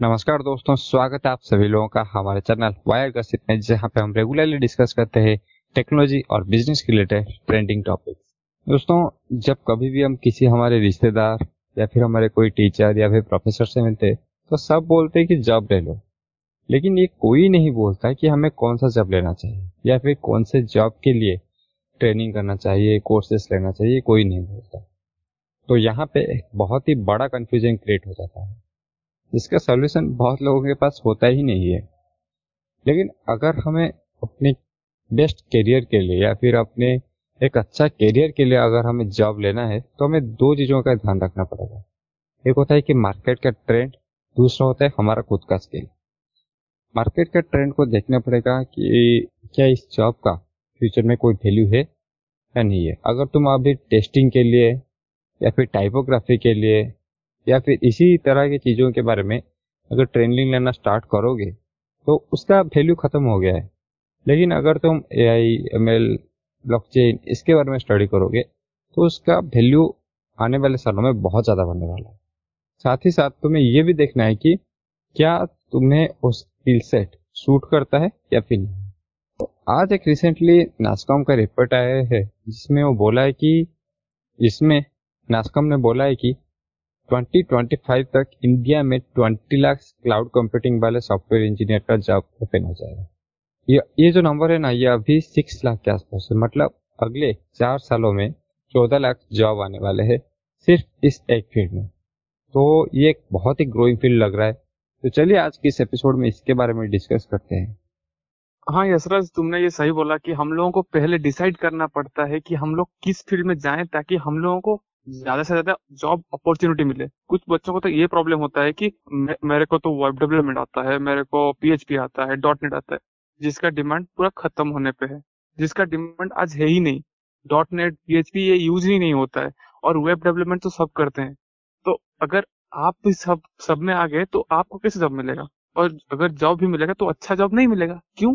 नमस्कार दोस्तों, स्वागत है आप सभी लोगों का हमारे चैनल वायर गसिप में, जहाँ पे हम रेगुलरली डिस्कस करते हैं टेक्नोलॉजी और बिज़नेस के रिलेटेड ट्रेंडिंग टॉपिक दोस्तों, जब कभी भी हम किसी हमारे रिश्तेदार या फिर हमारे कोई टीचर या फिर प्रोफेसर से मिलते तो सब बोलते हैं कि जॉब ले लो। लेकिन ये कोई नहीं बोलता कि हमें कौन सा जॉब लेना चाहिए, या फिर कौन से जॉब के लिए ट्रेनिंग करना चाहिए कोर्सेस लेना चाहिए कोई नहीं बोलता। तो यहाँ पे बहुत ही बड़ा कंफ्यूजन क्रिएट हो जाता है। जिसका सोल्यूशन बहुत लोगों के पास होता ही नहीं है। लेकिन अगर हमें अपने बेस्ट करियर के लिए या फिर अपने एक अच्छा करियर के लिए अगर हमें जॉब लेना है तो हमें दो चीज़ों का ध्यान रखना पड़ेगा। एक होता है कि मार्केट का ट्रेंड दूसरा होता है हमारा खुद का स्किल मार्केट का ट्रेंड को देखना पड़ेगा कि क्या इस जॉब का फ्यूचर में कोई वैल्यू है या नहीं है। अगर तुम अभी टेस्टिंग के लिए या फिर टाइपोग्राफी के लिए या फिर इसी तरह की चीज़ों के बारे में अगर ट्रेनिंग लेना स्टार्ट करोगे तो उसका वैल्यू ख़त्म हो गया है। लेकिन अगर तुम A I M L blockchain इसके बारे में स्टडी करोगे तो उसका वैल्यू आने वाले सालों में बहुत ज़्यादा बनने वाला है। साथ ही साथ तुम्हें ये भी देखना है कि क्या तुम्हें उस स्किल सेट सूट करता है या फिर नहीं। तो आज एक रिसेंटली नासकॉम का रिपोर्ट आया है, जिसमें वो बोला है कि इसमें नासकॉम ने बोला है कि 2025 तक इंडिया में 20 लाख क्लाउड कंप्यूटिंग वाले सॉफ्टवेयर इंजीनियर का जॉब ओपन हो जाएगा। ये ये जो नंबर है ना, ये अभी सिक्स लाख के आसपास है। मतलब अगले चार सालों में चौदह लाख जॉब आने वाले हैं सिर्फ़ इस एक फ़ील्ड में। तो ये एक बहुत ही ग्रोइंग फ़ील्ड लग रहा है। तो चलिए आज के इस एपिसोड में इसके बारे में डिस्कस करते हैं। हाँ यशराज तुमने ये सही बोला कि हम लोगों को पहले डिसाइड करना पड़ता है कि हम लोग किस फ़ील्ड में जाएँ ताकि हम लोगों को ज़्यादा से ज़्यादा जॉब अपॉर्चुनिटी मिले। कुछ बच्चों को तो ये प्रॉब्लम होता है कि मेरे को तो वेब डेवलपमेंट आता है, मेरे को पीएचपी आता है डॉट नेट आता है, जिसका डिमांड पूरा खत्म होने पे है। जिसका डिमांड आज है ही नहीं। डॉट नेट पीएचपी ये यूज़ ही नहीं होता है। और वेब डेवलपमेंट तो सब करते हैं। तो अगर आप भी सब सब में आ गए तो आपको कैसे जॉब मिलेगा? और अगर जॉब भी मिलेगा तो अच्छा जॉब नहीं मिलेगा। क्यों?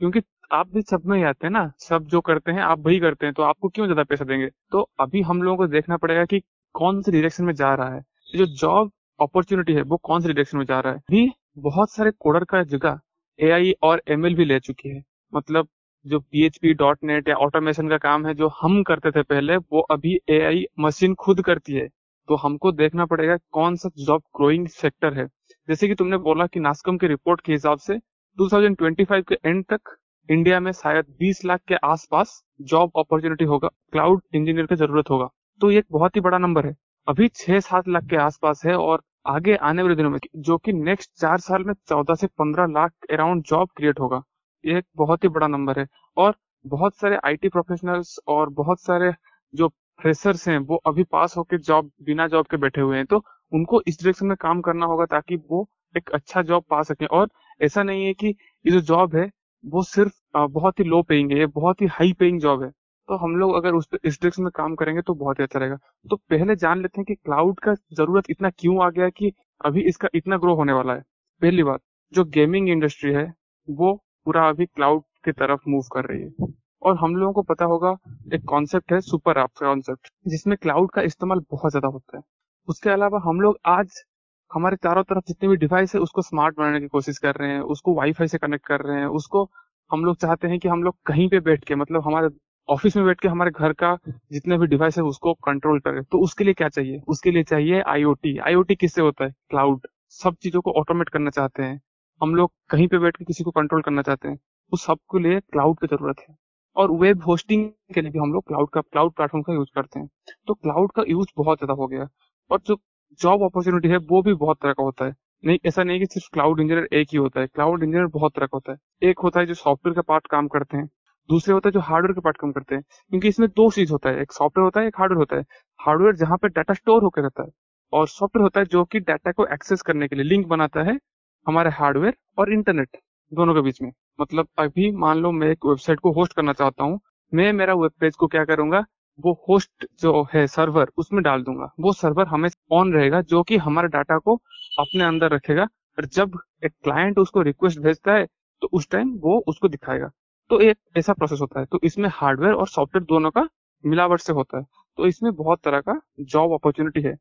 क्योंकि आप भी सब में ही आते हैं ना, सब जो करते हैं, आप वही करते हैं तो आपको क्यों ज़्यादा पैसा देंगे? तो अभी हम लोगों को देखना पड़ेगा कि कौन से डिरेक्शन में जा रहा है। जो जॉब अपॉर्चुनिटी है, वो कौन से डिरेक्शन में जा रहा है? भी बहुत सारे कोडर का जगह एआई और एमएल भी ले चुकी है। मतलब जो पीएचपी डॉट नेट या ऑटोमेशन का काम है, जो हम करते थे पहले, वो अभी एआई मशीन खुद करती है। तो हमको देखना पड़ेगा कौन सा जॉब ग्रोइंग सेक्टर है। जैसे कि तुमने बोला कि नास्कम की रिपोर्ट के हिसाब से 2025 के एंड तक इंडिया में शायद 20 लाख के आसपास जॉब अपॉर्चुनिटी होगा क्लाउड इंजीनियर की ज़रूरत होगा। तो ये एक बहुत ही बड़ा नंबर है। अभी छह सात लाख के आसपास है और आगे आने वाले दिनों में जो कि नेक्स्ट चार साल में चौदह से पंद्रह लाख अराउंड जॉब क्रिएट होगा, ये एक बहुत ही बड़ा नंबर है। और बहुत सारे आईटी प्रोफेशनल्स और बहुत सारे जो फ्रेशर्स हैं, वो अभी पास होकर जॉब बिना जॉब के बैठे हुए हैं तो उनको इस डायरेक्शन में काम करना होगा ताकि वो एक अच्छा जॉब पा सके। और ऐसा नहीं है कि ये जो जॉब है वो सिर्फ़ बहुत ही लो पेइंग है बहुत ही हाई पेइंग जॉब है। तो हम लोग अगर उस इस डायरेक्शन में काम करेंगे तो बहुत ही अच्छा रहेगा। तो पहले जान लेते हैं कि क्लाउड का ज़रूरत इतना क्यों आ गया कि अभी इसका इतना ग्रो होने वाला है। पहली बात, जो गेमिंग इंडस्ट्री है, वो पूरा अभी क्लाउड की तरफ़ मूव कर रही है। और हम लोगों को पता होगा, एक कॉन्सेप्ट है सुपर ऐप कॉन्सेप्ट जिसमें क्लाउड का इस्तेमाल बहुत ज़्यादा होता है। उसके अलावा हम लोग आज हमारे चारों तरफ़ जितने भी डिवाइस है, उसको स्मार्ट बनाने की कोशिश कर रहे हैं, उसको वाईफाई से कनेक्ट कर रहे हैं, उसको हम लोग चाहते हैं कि हम लोग कहीं पे बैठ के मतलब हमारे ऑफ़िस में बैठ के हमारे घर का जितने भी डिवाइस है, उसको कंट्रोल करें। तो उसके लिए क्या चाहिए? उसके लिए चाहिए आईओटी आईओटी किससे होता है? क्लाउड सब चीज़ों को ऑटोमेट करना चाहते हैं। हम लोग कहीं पे बैठ के किसी को कंट्रोल करना चाहते हैं। उस सबके लिए क्लाउड की ज़रूरत है। और वेब होस्टिंग के लिए भी हम लोग क्लाउड का क्लाउड प्लेटफॉर्म का यूज़ करते हैं। तो क्लाउड का यूज़ बहुत ज़्यादा हो गया। और जो जॉब अपॉर्चुनिटी है, वो भी बहुत तरह का होता है। नहीं, ऐसा नहीं कि सिर्फ़ क्लाउड इंजीनियर एक ही होता है। क्लाउड इंजीनियर बहुत तरह का होता है। एक होता है जो सॉफ्टवेयर का पार्ट काम करते हैं, दूसरे होता है जो हार्डवेयर के पार्ट काम करते हैं। क्योंकि इसमें दो चीज़ होता है, एक सॉफ्टवेयर होता है, एक हार्डवेयर होता है। हार्डवेयर जहाँ पे डाटा स्टोर होकर रहता है और सॉफ्टवेयर होता है जो कि डाटा को एक्सेस करने के लिए लिंक बनाता है हमारे हार्डवेयर और इंटरनेट दोनों के बीच में। मतलब अभी मान लो मैं एक वेबसाइट को होस्ट करना चाहता हूँ, मैं मेरा वेब पेज को क्या करूँगा? वो होस्ट जो है सर्वर उसमें डाल दूँगा। वो सर्वर हमें ऑन रहेगा, जो कि हमारे डाटा को अपने अंदर रखेगा। और जब एक क्लाइंट उसको रिक्वेस्ट भेजता है तो उस टाइम वो उसको दिखाएगा। तो एक ऐसा प्रोसेस होता है। तो इसमें हार्डवेयर और सॉफ्टवेयर दोनों का मिलावट से होता है। तो इसमें बहुत तरह का जॉब अपॉर्चुनिटी है।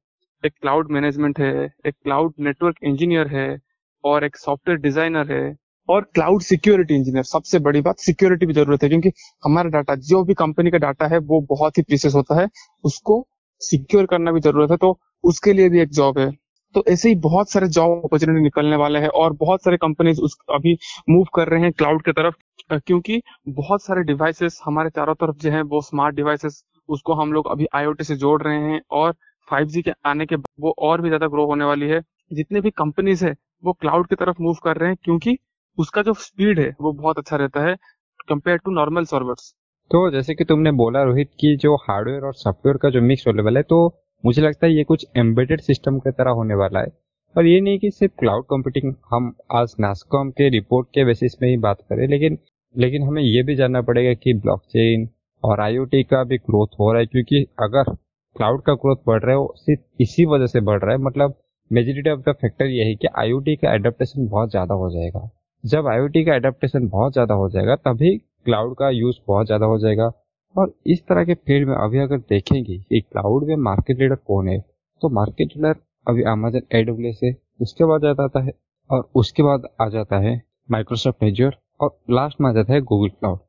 एक क्लाउड मैनेजमेंट है, एक क्लाउड नेटवर्क इंजीनियर है, और एक सॉफ्टवेयर डिज़ाइनर है। और क्लाउड सिक्योरिटी इंजीनियर सबसे बड़ी बात सिक्योरिटी की ज़रूरत है, क्योंकि हमारा डाटा जो भी कंपनी का डाटा है, वो बहुत ही प्रीसियस होता है। उसको सिक्योर करना भी ज़रूरत है तो उसके लिए भी एक जॉब है। तो ऐसे ही बहुत सारे जॉब अपॉर्चुनिटी निकलने वाले हैं और बहुत सारे कंपनीज़ उस, अभी मूव कर रहे हैं क्लाउड की तरफ़ क्योंकि बहुत सारे डिवाइसेस हमारे चारों तरफ़ जो है, वो स्मार्ट डिवाइसेस उसको हम लोग अभी आईओटी से जोड़ रहे हैं और 5G के आने के, वो और भी ज़्यादा ग्रो होने वाली है। जितने भी कंपनीज़ है, वो क्लाउड की तरफ़ मूव कर रहे हैं, क्योंकि उसका जो स्पीड है, वो बहुत अच्छा रहता है कंपेयर टू नॉर्मल सर्वर्स तो जैसे कि तुमने बोला रोहित कि जो हार्डवेयर और सॉफ्टवेयर का जो मिक्स वाला है तो मुझे लगता है ये कुछ एम्बेडेड सिस्टम की तरह होने वाला है। और ये नहीं कि सिर्फ़ क्लाउड कंप्यूटिंग हम आज नास्कॉम के रिपोर्ट के बेसिस में ही बात करें, लेकिन लेकिन हमें ये भी जानना पड़ेगा कि ब्लॉकचेन और आईओटी का भी ग्रोथ हो रहा है, क्योंकि अगर क्लाउड का ग्रोथ बढ़ रहा है, वो सिर्फ़ इसी वजह से बढ़ रहा है। मतलब मेजोरिटी ऑफ़ द फैक्टर ये है कि आईओटी का एडेप्टेशन बहुत ज़्यादा हो जाएगा। जब आईओटी का एडेप्टेशन बहुत ज़्यादा हो जाएगा, तभी क्लाउड का यूज़ बहुत ज़्यादा हो जाएगा। और इस तरह के फ़ील्ड में अभी अगर देखेंगे कि क्लाउड में मार्केट लीडर कौन है तो मार्केट लीडर अभी अमेजन एडब्ल्यू से उसके बाद आ जाता है और उसके बाद आ जाता है माइक्रोसॉफ्ट एज्योर और लास्ट में आ जाता है गूगल क्लाउड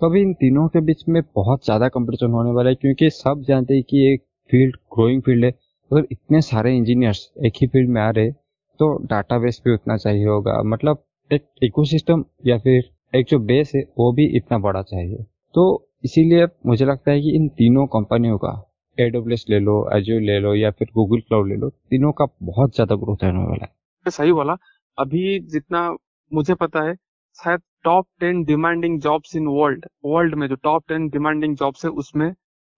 तो अभी इन तीनों के बीच में बहुत ज़्यादा कंपटीशन होने वाला है, क्योंकि सब जानते हैं कि एक फ़ील्ड ग्रोइंग फ़ील्ड है। अगर इतने सारे इंजीनियर्स एक ही फ़ील्ड में आ रहे तो डाटाबेस भी उतना चाहिए होगा। मतलब एक इकोसिस्टम या फिर एक जो बेस है, वो भी इतना बड़ा चाहिए। तो इसीलिए मुझे लगता है कि इन तीनों कंपनियों का एडब्ल्यूएस ले लो एज्योर ले लो, या फिर गूगल क्लाउड ले लो, तीनों का बहुत ज़्यादा ग्रोथ रहने वाला है। सही बोला। अभी जितना मुझे पता है, शायद top ten demanding jobs in world world में जो टॉप टेन डिमांडिंग जॉब्स है, उसमें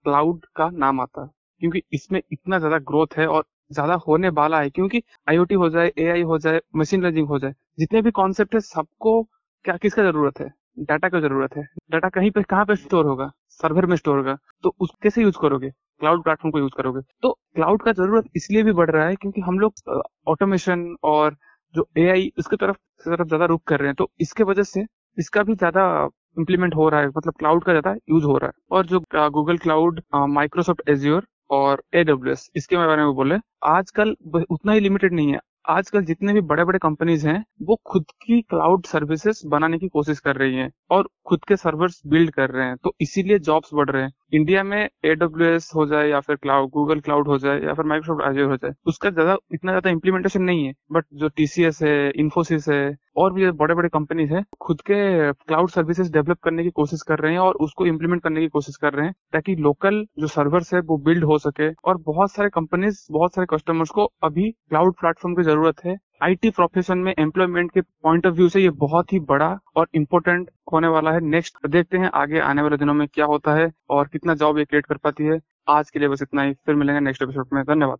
क्लाउड का नाम आता है। क्योंकि इसमें इतना ज़्यादा ग्रोथ है और ज़्यादा होने वाला है, क्योंकि आईओटी हो जाए एआई हो जाए मशीन लर्निंग हो जाए, जितने भी कॉन्सेप्ट है, सबको क्या, किसका ज़रूरत है? डाटा की ज़रूरत है। डाटा कहीं पे, कहाँ पे स्टोर होगा? सर्वर में स्टोर होगा। तो उस, कैसे यूज़ करोगे? क्लाउड प्लेटफॉर्म को यूज़ करोगे? तो क्लाउड का ज़रूरत इसलिए भी बढ़ रहा है, क्योंकि हम लोग ऑटोमेशन और जो ए आई उसके तरफ़ तरफ़ ज़्यादा रुख कर रहे हैं। तो इसके वजह से इसका भी ज़्यादा इम्प्लीमेंट हो रहा है मतलब क्लाउड का ज़्यादा यूज़ हो रहा है। और जो गूगल क्लाउड माइक्रोसॉफ्ट एज्योर और एडब्ल्यूएस इसके बारे में बोले। आजकल उतना ही लिमिटेड नहीं है। आजकल जितने भी बड़े बड़े कंपनीज़ हैं, वो खुद की क्लाउड सर्विसेज़ बनाने की कोशिश कर रही हैं और खुद के सर्वर्स बिल्ड कर रहे हैं। तो इसीलिए जॉब्स बढ़ रहे हैं। इंडिया में एडब्ल्यू हो जाए या फिर क्लाउड गूगल क्लाउड हो जाए या फिर माइक्रोसॉफ्ट एजर हो जाए, उसका ज़्यादा, इतना ज़्यादा इम्प्लीमेंटेशन नहीं है। बट जो टीसीएस है इन्फोसिस है, और भी बड़े बड़े कंपनीज़ है, खुद के क्लाउड सर्विसेज़ डेवलप करने की कोशिश कर रहे हैं और उसको इम्प्लीमेंट करने की कोशिश कर रहे हैं, ताकि लोकल जो सर्वर्स है, वो बिल्ड हो सके। और बहुत सारे कंपनीज़ बहुत सारे कस्टमर्स को अभी क्लाउड प्लेटफॉर्म की ज़रूरत है। आईटी प्रोफेशन में एम्प्लॉयमेंट के पॉइंट ऑफ़ व्यू से ये बहुत ही बड़ा और इम्पोर्टेंट होने वाला है। नेक्स्ट देखते हैं आगे आने वाले दिनों में क्या होता है और कितना जॉब ये क्रिएट कर पाती है। आज के लिए बस इतना ही। फिर मिलेंगे नेक्स्ट एपिसोड में। धन्यवाद।